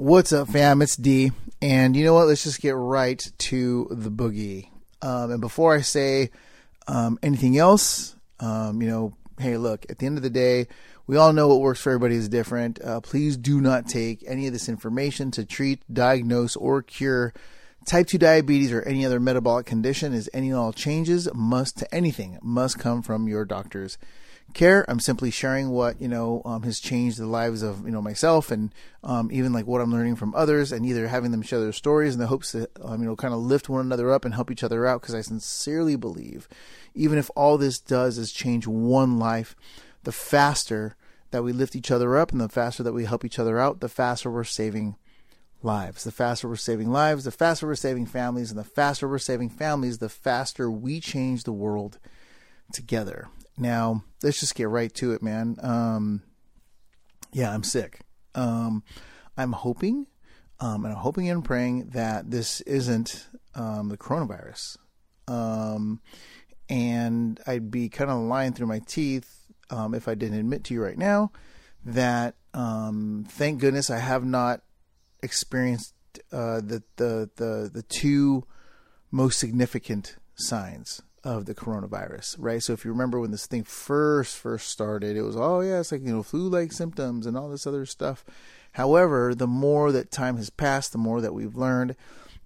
What's up, fam? It's D. And you know what? Let's just get right to the boogie. Um, and before I say um, anything else, um, you know, hey, look, at the end of the day, we all know what works for everybody is different. Uh, please do not take any of this information to treat, diagnose, or cure type 2 diabetes or any other metabolic condition, as any and all changes must to anything must come from your doctor's care. I'm simply sharing what you know um, has changed the lives of you know myself and um, even like what I'm learning from others, and either having them share their stories in the hopes that um, you know kind of lift one another up and help each other out. Because I sincerely believe, even if all this does is change one life, the faster that we lift each other up and the faster that we help each other out, the faster we're saving lives. The faster we're saving lives, the faster we're saving families, and the faster we're saving families, the faster we change the world together. Now, let's just get right to it, man. Um, yeah, I'm sick. Um, I'm hoping, um, and I'm hoping and praying that this isn't um, the coronavirus. Um, and I'd be kind of lying through my teeth um, if I didn't admit to you right now that thank goodness I have not experienced uh, the the the the two most significant signs of the coronavirus, right? So if you remember when this thing first first started, it was oh yeah, it's like you know flu-like symptoms and all this other stuff. However, the more that time has passed, the more that we've learned,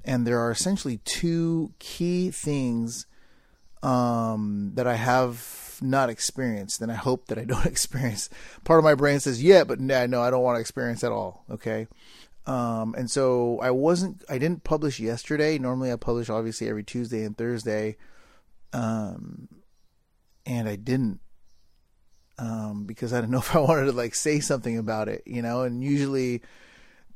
and there are essentially two key things um, that I have not experienced, and I hope that I don't experience. Part of my brain says yeah, but no, I don't want to experience at all. Okay. Um, and so I wasn't, I didn't publish yesterday. Normally I publish obviously every Tuesday and Thursday. Um, and I didn't, um, because I didn't know if I wanted to like say something about it, you know, and usually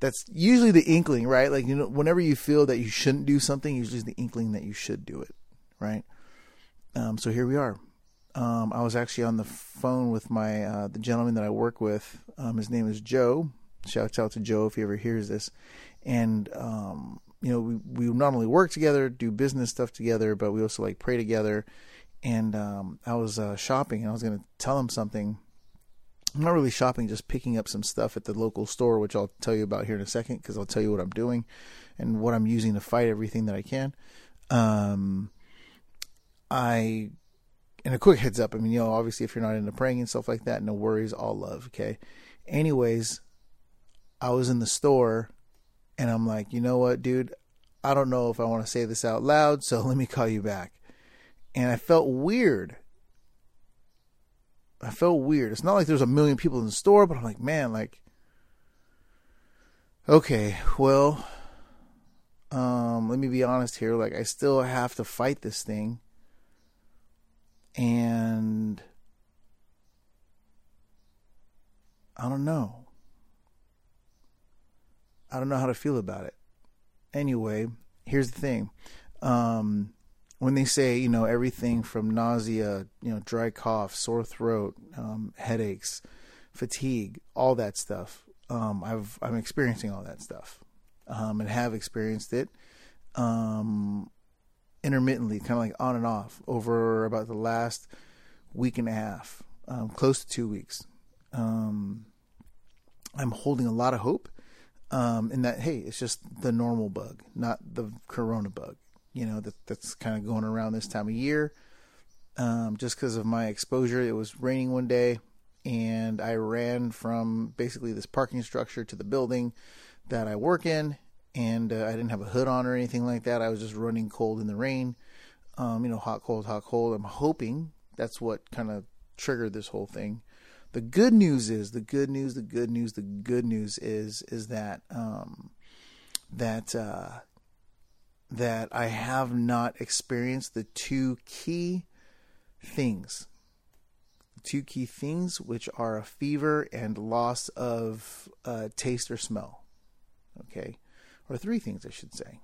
that's usually the inkling, right? Like, you know, whenever you feel that you shouldn't do something, usually the inkling that you should do it, right? Um, so here we are. Um, I was actually on the phone with my, uh, the gentleman that I work with. Um, his name is Joe. Shouts out to Joe if he ever hears this. And, um, you know, we, we not only work together, do business stuff together, but we also like pray together. And um, I was uh, shopping and I was going to tell him something. I'm not really shopping, just picking up some stuff at the local store, which I'll tell you about here in a second because I'll tell you what I'm doing and what I'm using to fight everything that I can. Um, I, and a quick heads up, I mean, you know, obviously if you're not into praying and stuff like that, no worries, all love, okay? Anyways, I was in the store and I'm like, you know what, dude? I don't know if I want to say this out loud, so let me call you back. And I felt weird. I felt weird. It's not like there's a million people in the store, but I'm like, man, like, okay, well, um, let me be honest here. Like, I still have to fight this thing. And I don't know. I don't know how to feel about it. Anyway, here's the thing. Um, when they say, you know, everything from nausea, you know, dry cough, sore throat, um, headaches, fatigue, all that stuff, um, I've I'm experiencing all that stuff, um, and have experienced it, um, intermittently, kind of like on and off over about the last week and a half, um, close to two weeks. I'm holding a lot of hope um, in that hey, it's just the normal bug, not the corona bug. You know that that's kind of going around this time of year. Um, just because of my exposure, it was raining one day, and I ran from basically this parking structure to the building that I work in, and uh, I didn't have a hood on or anything like that. I was just running cold in the rain. Um, you know, hot, cold, hot, cold. I'm hoping that's what kind of triggered this whole thing. The good news is the good news, the good news, the good news is is that um, that uh, that I have not experienced the two key things. Two key things, which are a fever and loss of uh, taste or smell. Okay, or three things, I should say.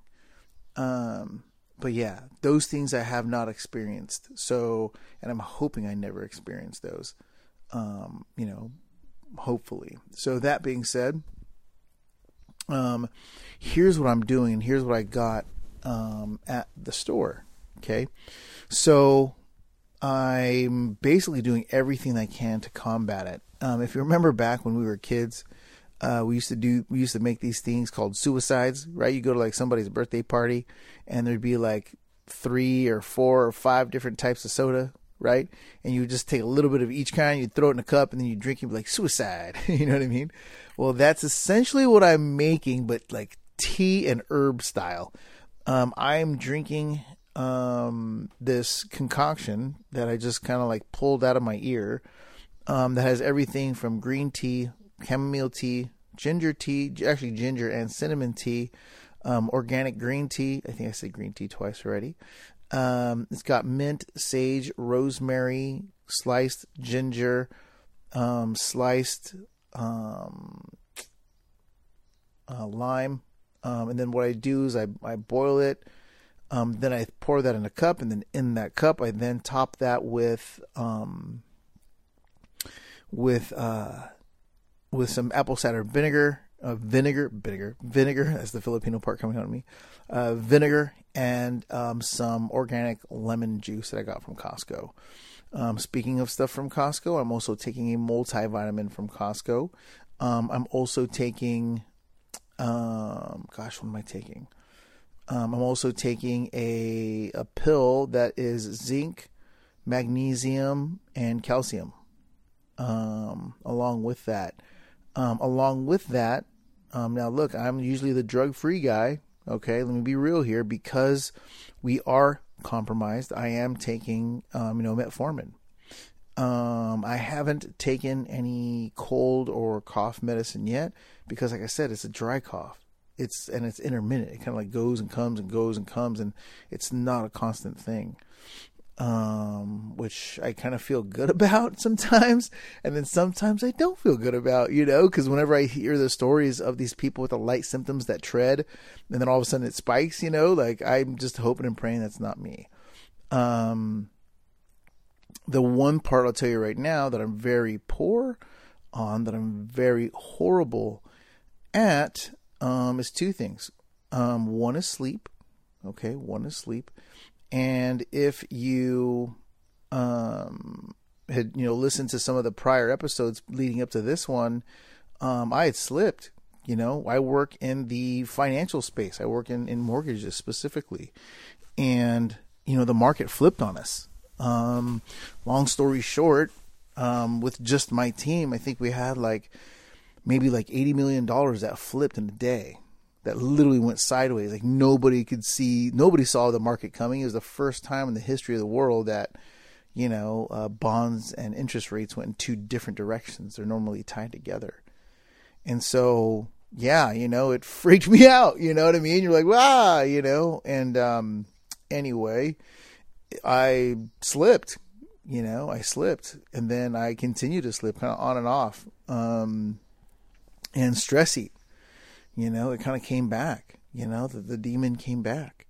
Um, but yeah, those things I have not experienced. So, and I'm hoping I never experience those um, you know, hopefully. So that being said, um, here's what I'm doing, and here's what I got um, at the store. Okay, so I'm basically doing everything I can to combat it. Um, if you remember back when we were kids, Uh, we used to do we used to make these things called suicides, right? You go to like somebody's birthday party, and there'd be like three or four or five different types of soda, right? And you just take a little bit of each kind, you throw it in a cup, and then you drink it like suicide. you know what I mean? Well, that's essentially what I'm making, but like tea and herb style. Um, I'm drinking um, this concoction that I just kind of like pulled out of my ear um, that has everything from green tea, chamomile tea, ginger tea, actually ginger and cinnamon tea, um, organic green tea. I think I said green tea twice already. Um, it's got mint, sage, rosemary, sliced ginger, um, sliced um, uh, lime. Um, and then what I do is I, I boil it. Um, then I pour that in a cup, and then in that cup, I then top that with um, with uh, with some apple cider vinegar, uh, vinegar, vinegar, vinegar. That's the Filipino part coming out of me. Uh, vinegar and um, some organic lemon juice that I got from Costco. Um, speaking of stuff from Costco, I'm also taking a multivitamin from Costco. Um, I'm also taking, um, gosh, what am I taking? Um, I'm also taking a a pill that is zinc, magnesium, and calcium. Um, along with that, along with that, now look, I'm usually the drug free guy. Okay, let me be real here because we are compromised. I am taking, um, you know, metformin. Um, I haven't taken any cold or cough medicine yet because, like I said, it's a dry cough. It's and it's intermittent. It kind of like goes and comes and goes and comes, and it's not a constant thing um, which I kind of feel good about sometimes, and then sometimes I don't feel good about, you know, because whenever I hear the stories of these people with the light symptoms that tread, and then all of a sudden it spikes, you know, like I'm just hoping and praying that's not me. Um, the one part I'll tell you right now that I'm very poor on, that I'm very horrible at, um, is two things. Um, one is sleep. Okay, one is sleep and if you um, had you know listened to some of the prior episodes leading up to this one, um, I had slipped. You know, I work in the financial space. I work in, in mortgages specifically, and you know the market flipped on us. Um, long story short, um, with just my team, I think we had like maybe like eighty million dollars that flipped in a day that literally went sideways. Like nobody could see, nobody saw the market coming. It was the first time in the history of the world that, you know, uh, bonds and interest rates went in two different directions. They're normally tied together. And so, yeah, you know, it freaked me out. You know what I mean? You're like, wow, you know, and, um, anyway, I slipped, you know, I slipped and then I continued to slip kind of on and off, um, and stress eat you know, it kind of came back. You know, the, the demon came back.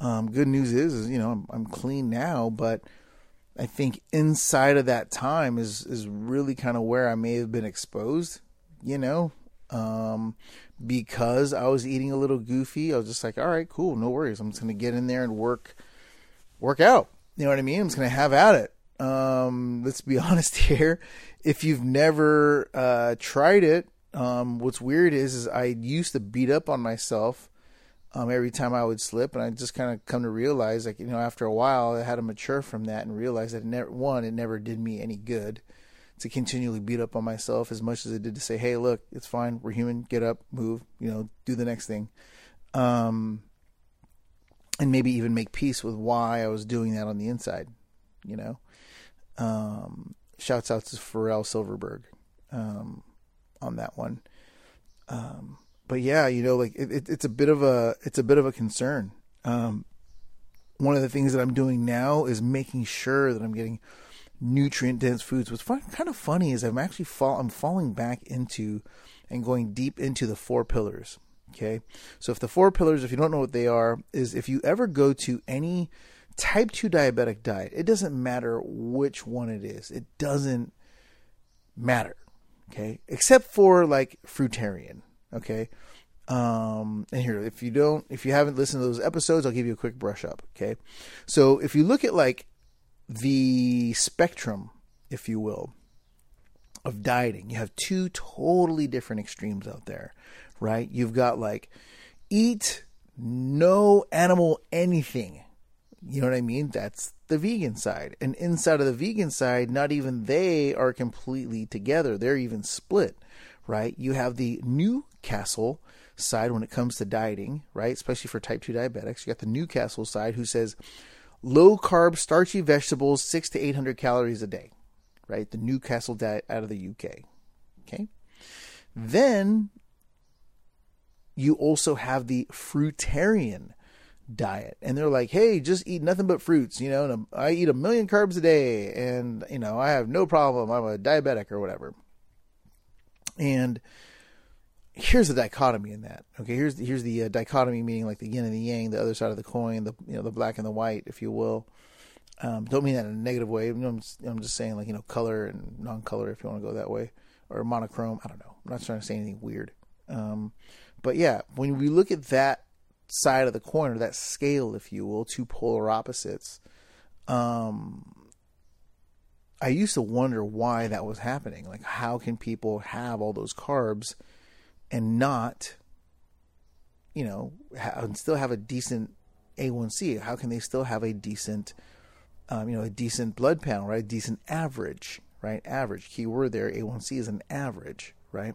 Um, good news is, is you know, I'm, I'm clean now, but I think inside of that time is is really kind of where I may have been exposed. You know, um, because I was eating a little goofy. I was just like, all right, cool, no worries. I'm just gonna get in there and work, work out. You know what I mean? I'm just gonna have at it. Um, let's be honest here. If you've never uh, tried it, um, what's weird is, is I used to beat up on myself um, every time I would slip, and I just kind of come to realize, like you know, after a while, I had to mature from that and realize that it never, one, it never did me any good to continually beat up on myself as much as it did to say, "Hey, look, it's fine. We're human. Get up, move. You know, do the next thing." Um, and maybe even make peace with why I was doing that on the inside. You know, um, shouts out to Pharrell Silverberg. Um, on that one. Um, but yeah, you know, like it, it, it's a bit of a it's a bit of a concern. Um, one of the things that I'm doing now is making sure that I'm getting nutrient dense foods. What's fun, kind of funny is I'm actually fall I'm falling back into and going deep into the four pillars. Okay, so if the four pillars, if you don't know what they are, is if you ever go to any type 2 diabetic diet, it doesn't matter which one it is, it doesn't matter okay, except for like fruitarian, okay. Um, and here, if you don't, if you haven't listened to those episodes, I'll give you a quick brush up, okay. So if you look at like the spectrum, if you will, of dieting. You have two totally different extremes out there, right? You've got like eat no animal anything. You know what I mean? That's the vegan side. And inside of the vegan side, not even they are completely together. They're even split, right? You have the Newcastle side when it comes to dieting, right? Especially for type 2 diabetics. You got the Newcastle side who says low carb, starchy vegetables, six to 800 calories a day, right? The Newcastle diet out of the UK. Okay. Then you also have the fruitarian diet. And they're like hey just eat nothing but fruits you know and i eat a million carbs a day and you know i have no problem. I'm a diabetic or whatever. And here's the dichotomy in that. Okay. Here's the, here's the uh, dichotomy meaning like the yin and the yang the other side of the coin the you know the black and the white if you will. Um, don't mean that in a negative way. I'm, just, I'm just saying like you know color and non-color if you want to go that way or monochrome. I don't know. I'm not trying to say anything weird. Um, but yeah when we look at that side of the coin or that scale if you will two polar opposites um I used to wonder why that was happening. Like, how can people have all those carbs and not, you know, ha- and still have a decent A1C? How can they still have a decent, um, you know, a decent blood panel, right? A decent average, right? Average. Key word there. A1C is an average, right?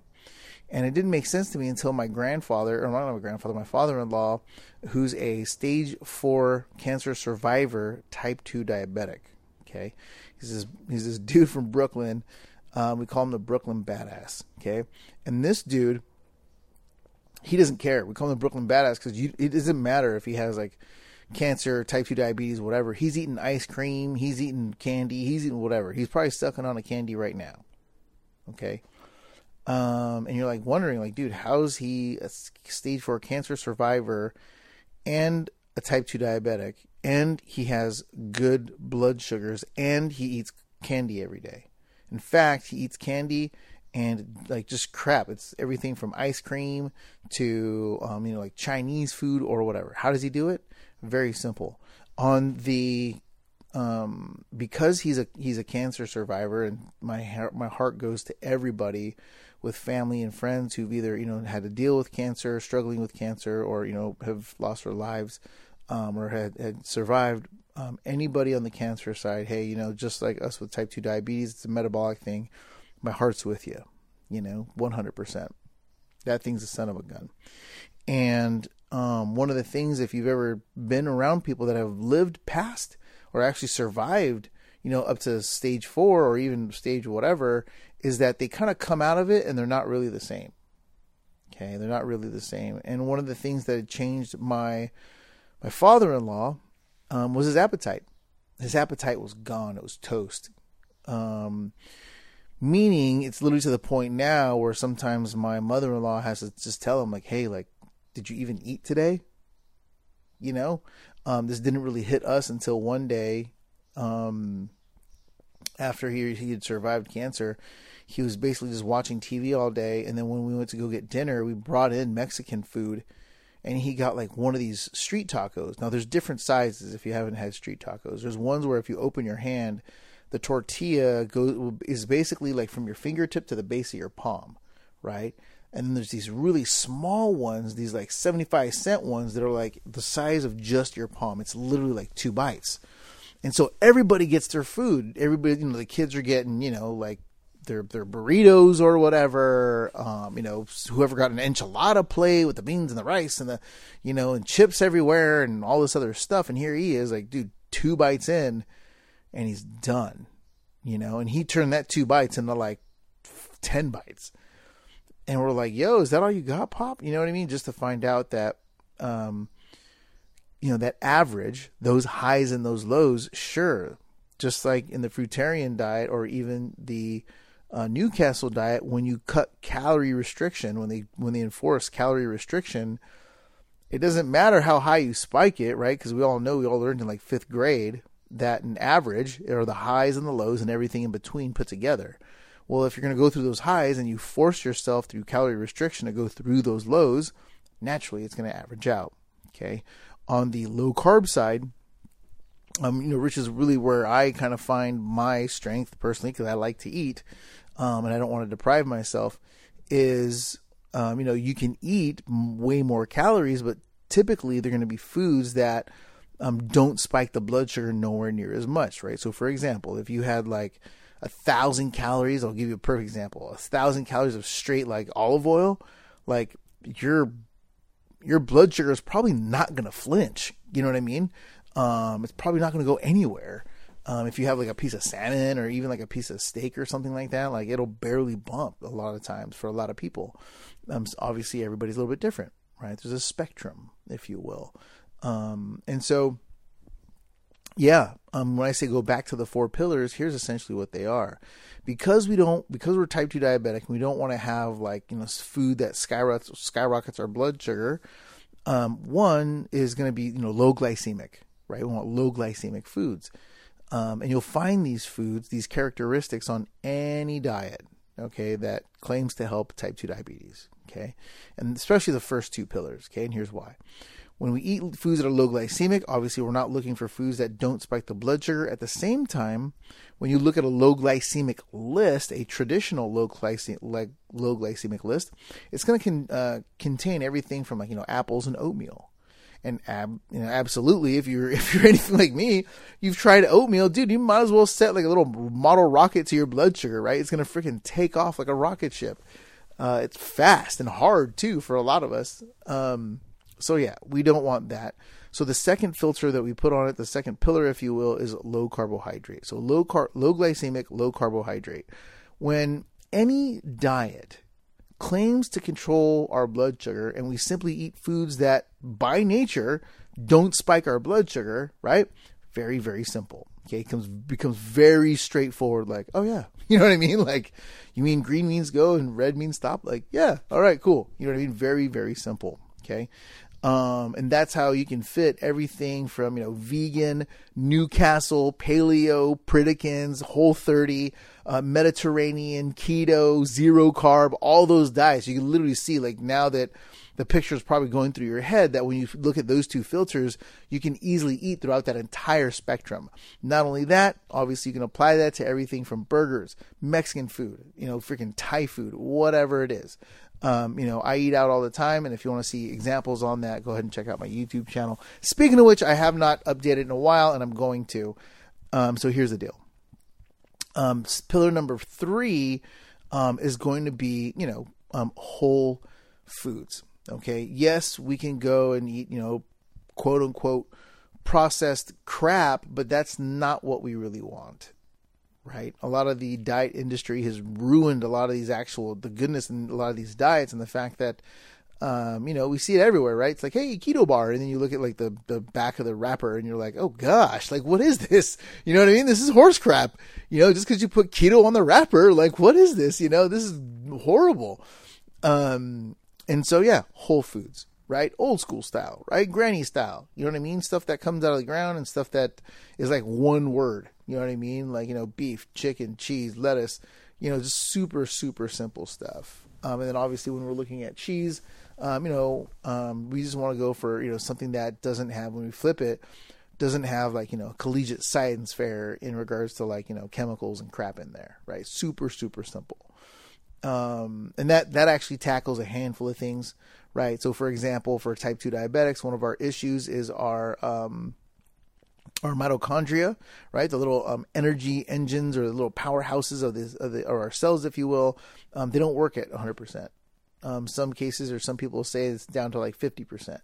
And it didn't make sense to me until my grandfather, or not my grandfather, my father-in-law, who's a stage four cancer survivor, type two diabetic. Okay, He's this he's this dude from Brooklyn. Um, we call him the Brooklyn Badass. Okay, and this dude, he doesn't care. We call him the Brooklyn Badass because it doesn't matter if he has like cancer, type two diabetes, whatever. He's eating ice cream. He's eating candy. He's eating whatever. He's probably sucking on a candy right now. Okay. Um, and you're like wondering, like, dude, how's he a stage four cancer survivor and a type 2 diabetic and he has good blood sugars and he eats candy every day. In fact, he eats candy and like just crap. It's everything from ice cream to um, you know like Chinese food or whatever. How does he do it? Very simple. On the um, because he's a he's a cancer survivor, and my heart, my heart goes to everybody with family and friends who've either you know had to deal with cancer, struggling with cancer, or you know have lost their lives um, or had, had survived, um, anybody on the cancer side, hey, you know, just like us with type 2 diabetes, it's a metabolic thing. My heart's with you, you know, 100%. That thing's a son of a gun. And um, one of the things, if you've ever been around people that have lived past or actually survived, you know, up to stage four or even stage whatever, is that they kind of come out of it and they're not really the same. Okay, they're not really the same. And one of the things that changed my my father-in-law um, was his appetite. His appetite was gone. It was toast. Um, meaning, it's literally to the point now where sometimes my mother-in-law has to just tell him, like, "Hey, like, did you even eat today?" You know, um, this didn't really hit us until one day, um, after he he had survived cancer. He was basically just watching TV all day, and then when we went to go get dinner, we brought in Mexican food and he got like one of these street tacos. Now there's different sizes if you haven't had street tacos. There's ones where if you open your hand, the tortilla goes is basically like from your fingertip to the base of your palm, right? And then there's these really small ones, these like 75 cent ones that are like the size of just your palm. It's literally like two bites. And so everybody gets their food. Everybody, you know, the kids are getting, you know, like their their burritos or whatever. Um, you know, whoever got an enchilada plate with the beans and the rice and the, you know, and chips everywhere and all this other stuff. And here he is, like, dude, two bites in, and he's done. You know, and he turned that two bites into like ten bites. And we're like, yo, is that all you got, Pop? You know what I mean? Just to find out that, um, you know, that average, those highs and those lows, sure, just like in the fruitarian diet or even the uh, Newcastle diet, when you cut calorie restriction, when they when they enforce calorie restriction, it doesn't matter how high you spike it, right? Because we all know we all learned in like fifth grade that an average are the highs and the lows and everything in between put together. Well, if you're going to go through those highs and you force yourself through calorie restriction to go through those lows, naturally it's going to average out. Okay. On the low carb side, um, you know, which is really where I kind of find my strength personally because I like to eat. um, and I don't want to deprive myself, is um, you know you can eat way more calories, but typically they're going to be foods that um, don't spike the blood sugar nowhere near as much, right? So, for example, if you had like a thousand calories, I'll give you a perfect example: a thousand calories of straight like olive oil, like your your blood sugar is probably not going to flinch. You know what I mean? Um, it's probably not going to go anywhere. Um, if you have like a piece of salmon or even like a piece of steak or something like that, like it'll barely bump a lot of times for a lot of people. Um, so obviously, everybody's a little bit different, right? There's a spectrum, if you will. Um, and so, yeah, um, when I say go back to the four pillars, here's essentially what they are. Because we don't, because we're type two diabetic, and we don't want to have like you know food that skyrockets skyrockets our blood sugar. Um, one is going to be you know low glycemic, right? We want low glycemic foods. Um, and you'll find these foods, these characteristics on any diet, okay, that claims to help type 2 diabetes, okay? And especially the first two pillars, okay? And here's why. When we eat foods that are low glycemic, obviously we're not looking for foods that don't spike the blood sugar. At the same time, when you look at a low glycemic list, a traditional low glycemic, like low glycemic list, it's going to con, uh, contain everything from like you know apples and oatmeal, and ab, you know, absolutely, if you're if you're anything like me, you've tried oatmeal, dude. You might as well set like a little model rocket to your blood sugar, right? It's gonna freaking take off like a rocket ship. Uh, it's fast and hard too for a lot of us. Um, so yeah, we don't want that. So the second filter that we put on it, the second pillar, if you will, is low carbohydrate. So low car, low glycemic, low carbohydrate. When any diet claims to control our blood sugar and we simply eat foods that by nature don't spike our blood sugar, right? Very, very simple. Okay, it comes becomes very straightforward, like, oh yeah. You know what I mean? Like you mean green means go and red means stop? Like, yeah, all right, cool. You know what I mean? Very, very simple. Okay. Um, and that's how you can fit everything from, you know, vegan, Newcastle, paleo, Pritikin's, whole 30, uh, Mediterranean, keto, zero carb, all those diets. You can literally see like now that the picture is probably going through your head that when you look at those two filters, you can easily eat throughout that entire spectrum. Not only that, obviously you can apply that to everything from burgers, Mexican food, you know, freaking Thai food, whatever it is. Um, you know, I eat out all the time, and if you want to see examples on that, go ahead and check out my YouTube channel. Speaking of which, I have not updated in a while, and I'm going to. Um, so here's the deal. Um, pillar number three um, is going to be, you know, um, whole foods. Okay, yes, we can go and eat, you know, quote unquote processed crap, but that's not what we really want right? A lot of the diet industry has ruined a lot of these actual the goodness in a lot of these diets and the fact that um, you know, we see it everywhere, right? It's like, hey, keto bar, and then you look at like the the back of the wrapper, and you're like, oh gosh, like what is this? You know what I mean? This is horse crap. You know, just because you put keto on the wrapper, like what is this? You know, this is horrible. Um, and so yeah, Whole Foods, right? Old school style, right? Granny style. You know what I mean? Stuff that comes out of the ground and stuff that is like one word. You know what I mean? Like, you know, beef, chicken, cheese, lettuce, you know, just super, super simple stuff. Um, and then obviously when we're looking at cheese, um, you know, um, we just want to go for, you know, something that doesn't have, when we flip it, doesn't have like, you know, collegiate science fair in regards to like, you know, chemicals and crap in there, right? Super, super simple. Um, and that, that actually tackles a handful of things, right? So for example, for type 2 diabetics, one of our issues is our, um, our mitochondria, right? The little um, energy engines or the little powerhouses of, this, of the, or our cells, if you will, um, they don't work at 100%. Um, some cases or some people say it's down to like 50%,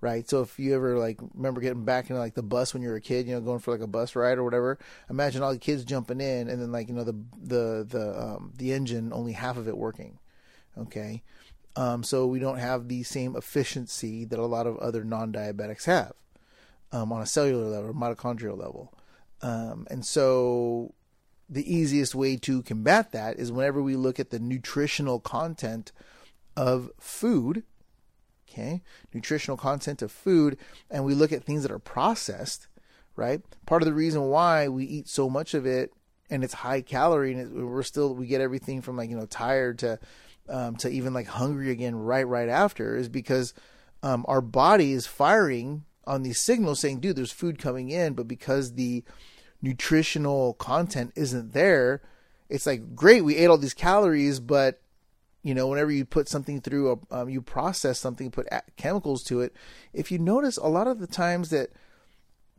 right? So if you ever like remember getting back into like the bus when you were a kid, you know, going for like a bus ride or whatever, imagine all the kids jumping in and then like, you know, the, the, the, um, the engine, only half of it working. Okay. Um, so we don't have the same efficiency that a lot of other non-diabetics have um, on a cellular level, mitochondrial level. Um, and so the easiest way to combat that is whenever we look at the nutritional content of food, okay, nutritional content of food, and we look at things that are processed, right? Part of the reason why we eat so much of it and it's high calorie and we're still we get everything from like you know tired to um, to even like hungry again right right after is because um, our body is firing on these signals saying, dude, there's food coming in, but because the nutritional content isn't there, it's like great, we ate all these calories, but you know, whenever you put something through, a, um, you process something, put chemicals to it. If you notice, a lot of the times that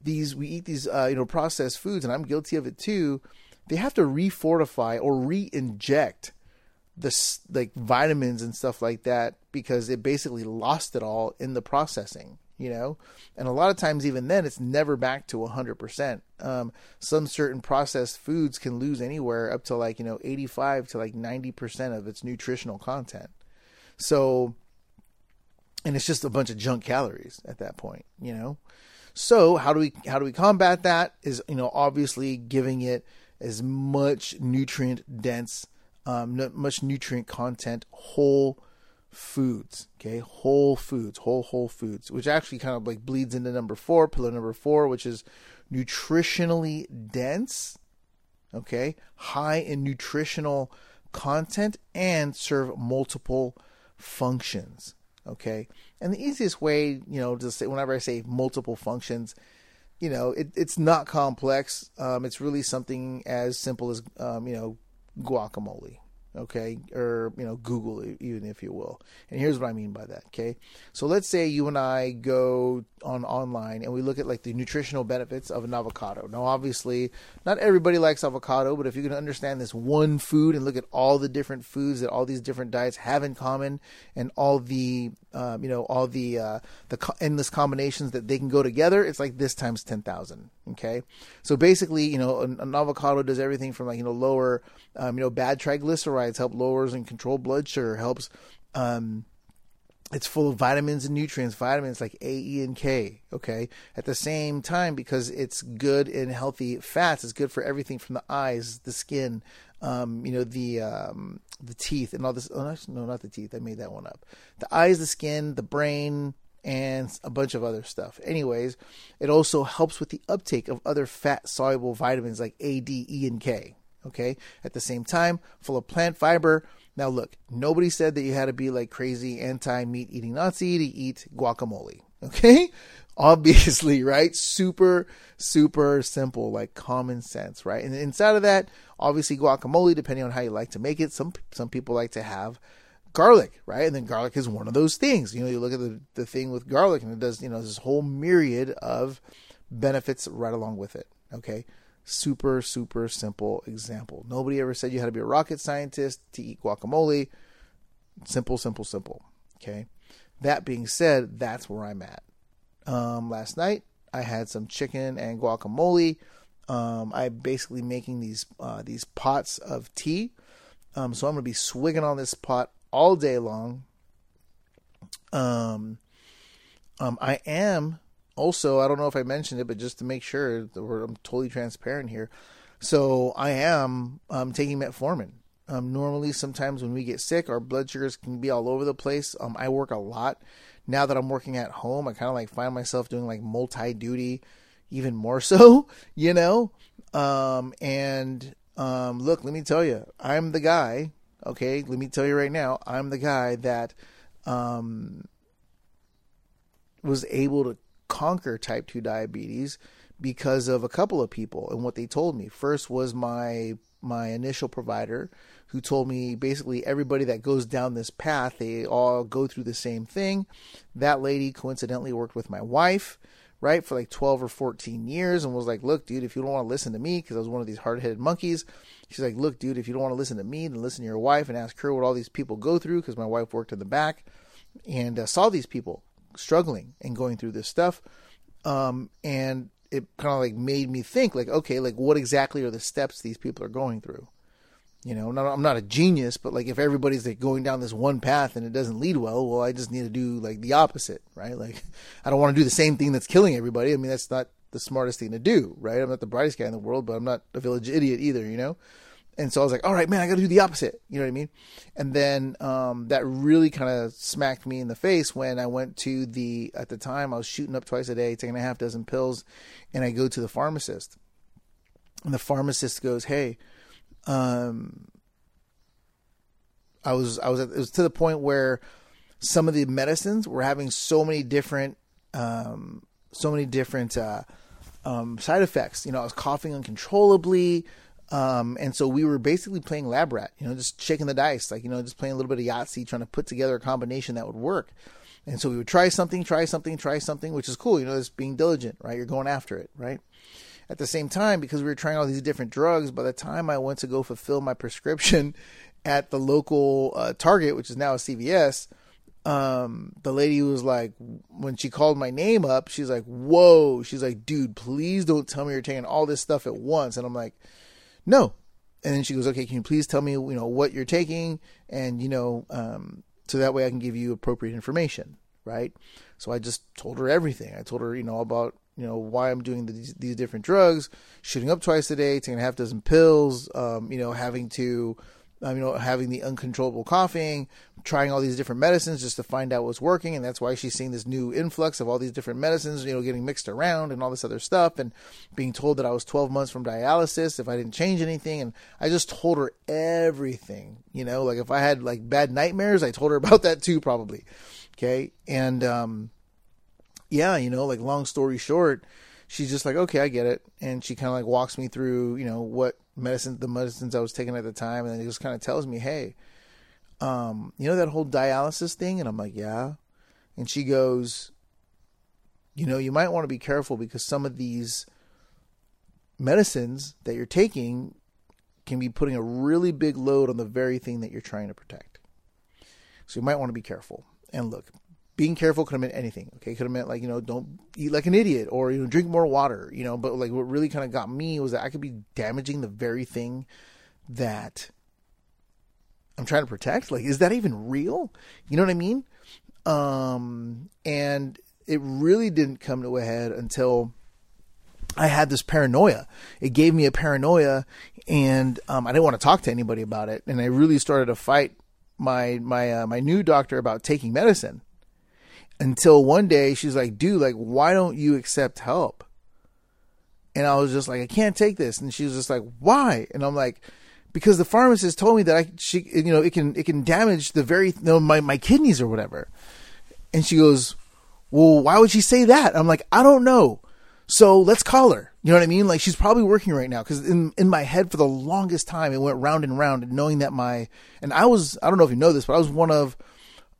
these we eat these uh, you know processed foods, and I'm guilty of it too. They have to refortify or re-inject the like vitamins and stuff like that because it basically lost it all in the processing you know? And a lot of times even then it's never back to 100% um, some certain processed foods can lose anywhere up to like you know 85 to like 90% of its nutritional content. So and it's just a bunch of junk calories at that point you know? So how do we how do we combat that is you know obviously giving it as much nutrient dense um, much nutrient content, whole foods. Okay, whole foods, whole whole foods, which actually kind of like bleeds into number four, pillar number four, which is nutritionally dense. Okay, high in nutritional content and serve multiple functions. Okay, and the easiest way, you know, to say whenever I say multiple functions, you know, it, it's not complex. Um, it's really something as simple as, um, you know, guacamole okay or you know google even if you will and here's what i mean by that okay so let's say you and i go on online and we look at like the nutritional benefits of an avocado. Now, obviously, not everybody likes avocado, but if you can understand this one food and look at all the different foods that all these different diets have in common, and all the um, you know all the uh, the co- endless combinations that they can go together, it's like this times ten thousand. Okay, so basically, you know, an, an, avocado does everything from like you know lower um, you know bad triglycerides, help lowers and control blood sugar, helps. Um, it's full of vitamins and nutrients, vitamins like A, E, and K. Okay. At the same time, because it's good in healthy fats, it's good for everything from the eyes, the skin, um, you know, the um, the teeth, and all this. Oh, no, not the teeth. I made that one up. The eyes, the skin, the brain, and a bunch of other stuff. Anyways, it also helps with the uptake of other fat soluble vitamins like A, D, E, and K. Okay. At the same time, full of plant fiber now, look, nobody said that you had to be like crazy anti meat eating Nazi to eat guacamole. Okay? Obviously, right? Super, super simple, like common sense, right? And inside of that, obviously guacamole, depending on how you like to make it, some some people like to have garlic, right? And then garlic is one of those things. You know, you look at the, the thing with garlic and it does, you know, this whole myriad of benefits right along with it. Okay super, super simple example. Nobody ever said you had to be a rocket scientist to eat guacamole. Simple, simple, simple. Okay. That being said, that's where I'm at. Um, last night I had some chicken and guacamole. Um, I'm basically making these uh, these pots of tea. Um, so I'm gonna be swigging on this pot all day long. Um, um, I am also, I don't know if I mentioned it, but just to make sure that I'm totally transparent here. So I am um, taking metformin. Um, normally, sometimes when we get sick, our blood sugars can be all over the place. Um, I work a lot. Now that I'm working at home, I kind of like find myself doing like multi duty, even more so, you know. Um, and um, look, let me tell you, I'm the guy. Okay, let me tell you right now, I'm the guy that um, was able to conquer type 2 diabetes because of a couple of people and what they told me. First was my my initial provider who told me basically everybody that goes down this path, they all go through the same thing. That lady coincidentally worked with my wife, right, for like 12 or 14 years and was like, "Look, dude, if you don't want to listen to me because I was one of these hard-headed monkeys." She's like, "Look, dude, if you don't want to listen to me, then listen to your wife and ask her what all these people go through because my wife worked in the back and uh, saw these people struggling and going through this stuff. Um, and it kind of like made me think like, okay, like what exactly are the steps these people are going through? You know, not, I'm not a genius, but like if everybody's like going down this one path and it doesn't lead well, well, I just need to do like the opposite, right? Like I don't want to do the same thing that's killing everybody. I mean, that's not the smartest thing to do, right? I'm not the brightest guy in the world, but I'm not a village idiot either, you know? and so I was like, all right, man, I got to do the opposite. You know what I mean? And then um, that really kind of smacked me in the face when I went to the, at the time, I was shooting up twice a day, taking a half dozen pills, and I go to the pharmacist. And the pharmacist goes, hey, um, I was, I was, at, it was to the point where some of the medicines were having so many different, um, so many different, uh, um, side effects. You know, I was coughing uncontrollably Um, and so we were basically playing lab rat, you know, just shaking the dice, like, you know, just playing a little bit of Yahtzee, trying to put together a combination that would work. And so we would try something, try something, try something, which is cool. You know, it's being diligent, right? You're going after it, right? At the same time, because we were trying all these different drugs, by the time I went to go fulfill my prescription at the local uh, Target, which is now a CVS, um, the lady was like, when she called my name up, she's like, whoa. She's like, dude, please don't tell me you're taking all this stuff at once. And I'm like, no. And then she goes, okay, can you please tell me, you know, what you're taking? And, you know, um, so that way I can give you appropriate information, right? So I just told her everything. I told her, you know, about you know why I'm doing these, these different drugs, shooting up twice a day, taking a half dozen pills, um, you know, having to, um, you know, having the uncontrollable coughing, trying all these different medicines just to find out what's working, and that's why she's seeing this new influx of all these different medicines, you know, getting mixed around and all this other stuff, and being told that I was 12 months from dialysis if I didn't change anything, and I just told her everything, you know, like if I had like bad nightmares, I told her about that too, probably, okay, and um yeah, you know, like long story short, she's just like, okay, I get it. And she kind of like walks me through, you know, what medicine, the medicines I was taking at the time. And then it just kind of tells me, hey, um, you know, that whole dialysis thing? And I'm like, yeah. And she goes, you know, you might want to be careful because some of these medicines that you're taking can be putting a really big load on the very thing that you're trying to protect. So you might want to be careful. And look, being careful could have meant anything. Okay, could have meant like you know don't eat like an idiot or you know drink more water. You know, but like what really kind of got me was that I could be damaging the very thing that I'm trying to protect. Like, is that even real? You know what I mean? Um, and it really didn't come to a head until I had this paranoia. It gave me a paranoia, and um, I didn't want to talk to anybody about it. And I really started to fight my my uh, my new doctor about taking medicine until one day she's like, dude, like, why don't you accept help? And I was just like, I can't take this. And she was just like, why? And I'm like, because the pharmacist told me that I, she, you know, it can, it can damage the very, you know, my, my kidneys or whatever. And she goes, well, why would she say that? I'm like, I don't know. So let's call her. You know what I mean? Like she's probably working right now because in in my head for the longest time it went round and round, and knowing that my and I was I don't know if you know this, but I was one of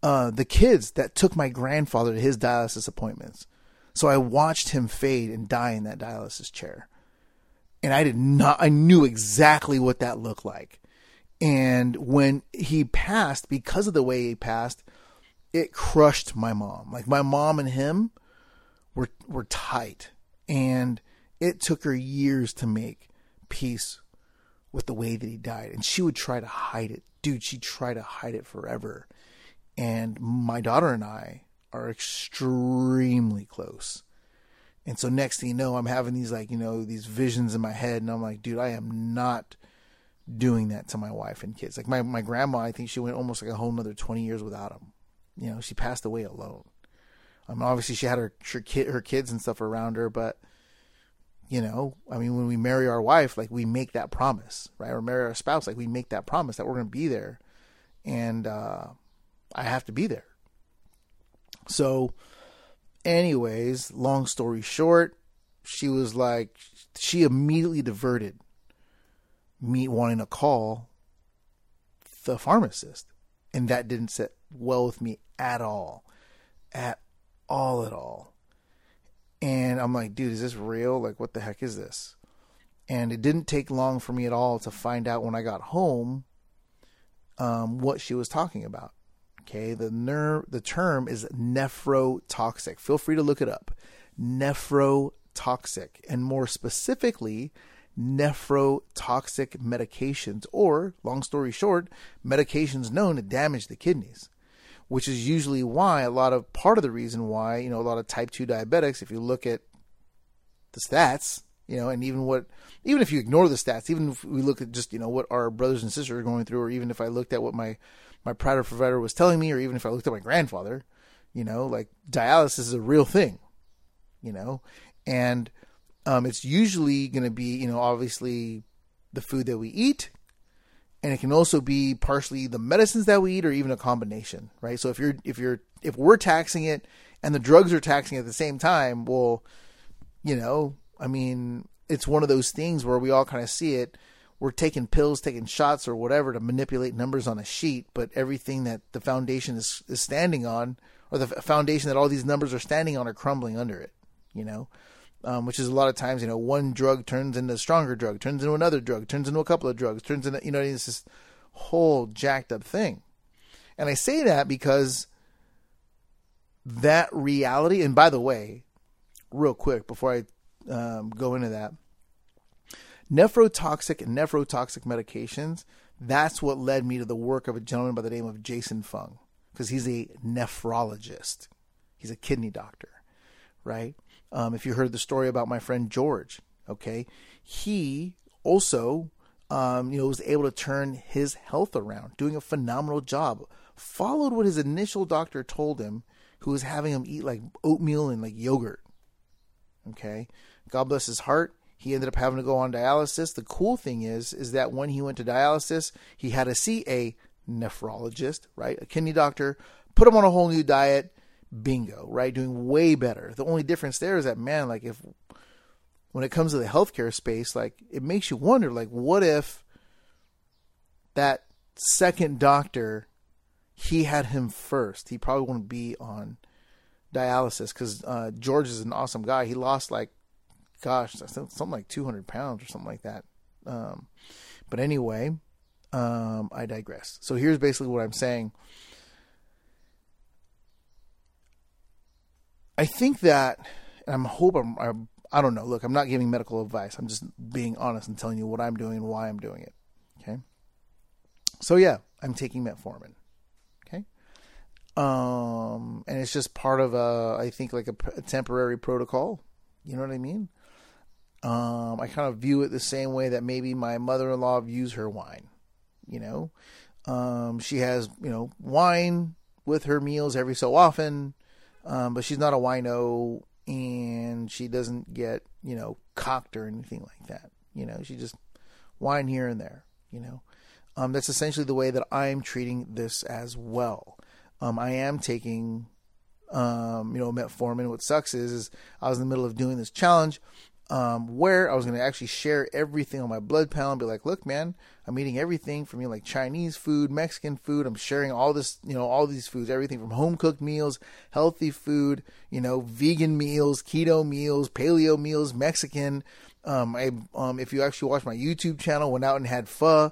uh, the kids that took my grandfather to his dialysis appointments. So I watched him fade and die in that dialysis chair. And I did not, I knew exactly what that looked like. And when he passed, because of the way he passed, it crushed my mom. Like my mom and him were, were tight. And it took her years to make peace with the way that he died. And she would try to hide it. Dude, she'd try to hide it forever and my daughter and I are extremely close. And so next thing you know, I'm having these like, you know, these visions in my head and I'm like, dude, I am not doing that to my wife and kids. Like my, my grandma, I think she went almost like a whole another 20 years without him. You know, she passed away alone. I mean, obviously she had her, her kid, her kids and stuff around her, but you know, I mean, when we marry our wife, like we make that promise, right? Or marry our spouse, like we make that promise that we're going to be there. And, uh, I have to be there. So, anyways, long story short, she was like, she immediately diverted me wanting to call the pharmacist. And that didn't sit well with me at all. At all, at all. And I'm like, dude, is this real? Like, what the heck is this? And it didn't take long for me at all to find out when I got home um, what she was talking about. Okay, the ner- the term is nephrotoxic. Feel free to look it up. Nephrotoxic, and more specifically, nephrotoxic medications, or long story short, medications known to damage the kidneys. Which is usually why a lot of part of the reason why you know a lot of type two diabetics, if you look at the stats, you know, and even what, even if you ignore the stats, even if we look at just you know what our brothers and sisters are going through, or even if I looked at what my my provider was telling me, or even if I looked at my grandfather, you know, like dialysis is a real thing, you know, and um, it's usually going to be, you know, obviously the food that we eat, and it can also be partially the medicines that we eat, or even a combination, right? So if you're if you're if we're taxing it and the drugs are taxing at the same time, well, you know, I mean, it's one of those things where we all kind of see it we're taking pills, taking shots, or whatever to manipulate numbers on a sheet, but everything that the foundation is, is standing on, or the foundation that all these numbers are standing on, are crumbling under it. You know, um, which is a lot of times, you know, one drug turns into a stronger drug, turns into another drug, turns into a couple of drugs, turns into, you know, it's this whole jacked up thing. And I say that because that reality, and by the way, real quick before I um, go into that, nephrotoxic and nephrotoxic medications, that's what led me to the work of a gentleman by the name of Jason Fung, because he's a nephrologist. He's a kidney doctor, right? Um, if you heard the story about my friend George, okay, he also, um, you know, was able to turn his health around, doing a phenomenal job. Followed what his initial doctor told him, who was having him eat like oatmeal and like yogurt. Okay, God bless his heart. He ended up having to go on dialysis. The cool thing is, is that when he went to dialysis, he had to see a nephrologist, right, a kidney doctor, put him on a whole new diet. Bingo, right, doing way better. The only difference there is that man, like if when it comes to the healthcare space, like it makes you wonder, like what if that second doctor he had him first? He probably wouldn't be on dialysis because uh, George is an awesome guy. He lost like gosh, something like 200 pounds or something like that. Um, but anyway, um, I digress. So here's basically what I'm saying. I think that, I'm hoping, I'm, I don't know. Look, I'm not giving medical advice. I'm just being honest and telling you what I'm doing and why I'm doing it. Okay. So yeah, I'm taking metformin. Okay. Um, and it's just part of a, I think like a, a temporary protocol. You know what I mean? Um, I kind of view it the same way that maybe my mother-in-law views her wine. You know, um, she has you know wine with her meals every so often, um, but she's not a wino, and she doesn't get you know cocked or anything like that. You know, she just wine here and there. You know, um, that's essentially the way that I'm treating this as well. Um, I am taking um, you know, metformin. What sucks is, is I was in the middle of doing this challenge um, where I was going to actually share everything on my blood panel and be like, look, man, I'm eating everything from you know, like Chinese food, Mexican food. I'm sharing all this, you know, all these foods, everything from home cooked meals, healthy food, you know, vegan meals, keto meals, paleo meals, Mexican. Um, I, um, if you actually watch my YouTube channel, went out and had pho,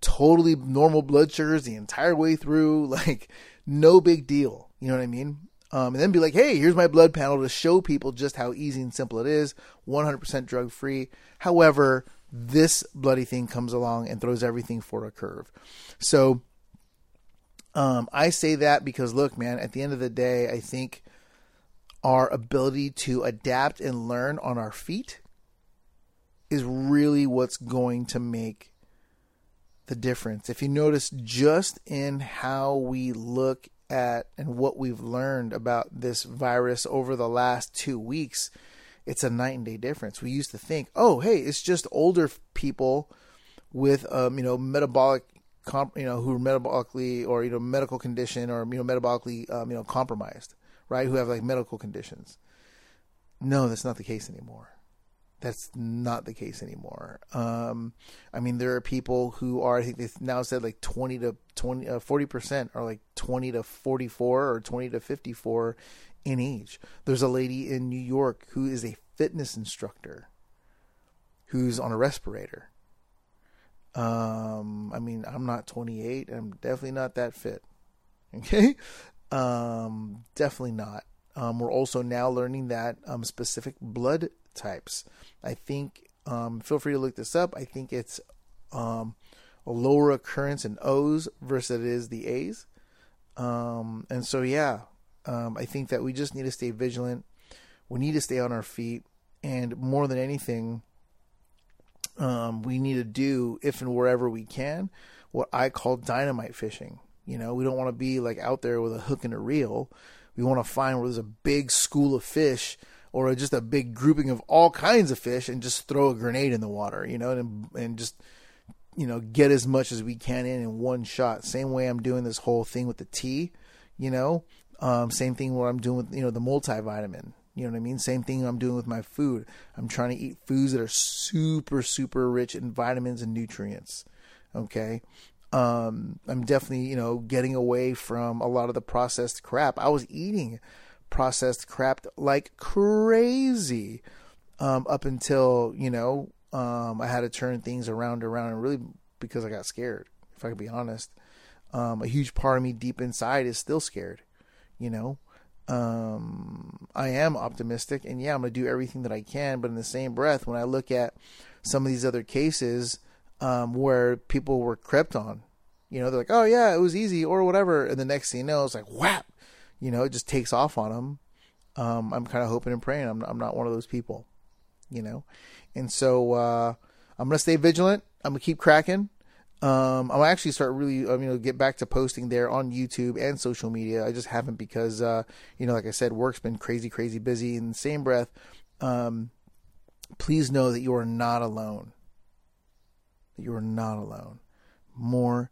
totally normal blood sugars the entire way through, like no big deal. You know what I mean? Um, and then be like, hey, here's my blood panel to show people just how easy and simple it is, 100% drug free. However, this bloody thing comes along and throws everything for a curve. So um, I say that because, look, man, at the end of the day, I think our ability to adapt and learn on our feet is really what's going to make the difference. If you notice, just in how we look at and what we've learned about this virus over the last two weeks, it's a night and day difference. We used to think, oh, hey, it's just older people with, um, you know, metabolic, comp- you know, who are metabolically or you know medical condition or you know metabolically, um, you know, compromised, right? Who have like medical conditions. No, that's not the case anymore that's not the case anymore. Um, I mean, there are people who are, I think they've now said like 20 to 20, uh, 40% are like 20 to 44 or 20 to 54 in age. There's a lady in New York who is a fitness instructor who's on a respirator. Um, I mean, I'm not 28. I'm definitely not that fit. Okay. Um, definitely not. Um, we're also now learning that um, specific blood types. I think, um, feel free to look this up. I think it's um, a lower occurrence in O's versus it is the A's. Um, and so, yeah, um, I think that we just need to stay vigilant. We need to stay on our feet. And more than anything, we need to do, if and wherever we can, what I call dynamite fishing. You know, we don't want to be like out there with a hook and a reel. We want to find where there's a big school of fish or just a big grouping of all kinds of fish and just throw a grenade in the water, you know, and and just you know get as much as we can in in one shot. Same way I'm doing this whole thing with the tea, you know. Um, same thing what I'm doing with you know the multivitamin. You know what I mean? Same thing I'm doing with my food. I'm trying to eat foods that are super, super rich in vitamins and nutrients. Okay. Um, I'm definitely, you know, getting away from a lot of the processed crap. I was eating processed crap like crazy um, up until, you know, um, I had to turn things around around and really because I got scared, if I can be honest. Um, a huge part of me deep inside is still scared, you know. Um, I am optimistic, and yeah, I'm gonna do everything that I can. But in the same breath, when I look at some of these other cases um, where people were crept on, you know, they're like, "Oh yeah, it was easy" or whatever, and the next thing you know, it's like whap, you know, it just takes off on them. Um, I'm kind of hoping and praying. I'm I'm not one of those people, you know, and so uh, I'm gonna stay vigilant. I'm gonna keep cracking. Um, I'll actually start really, um, you know, get back to posting there on YouTube and social media. I just haven't because, uh, you know, like I said, work's been crazy, crazy busy. In the same breath, um, please know that you are not alone. That you are not alone. More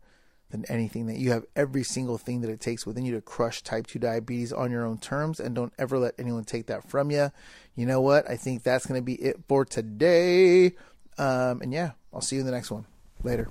than anything, that you have every single thing that it takes within you to crush type 2 diabetes on your own terms, and don't ever let anyone take that from you. You know what? I think that's going to be it for today. Um, and yeah, I'll see you in the next one. Later.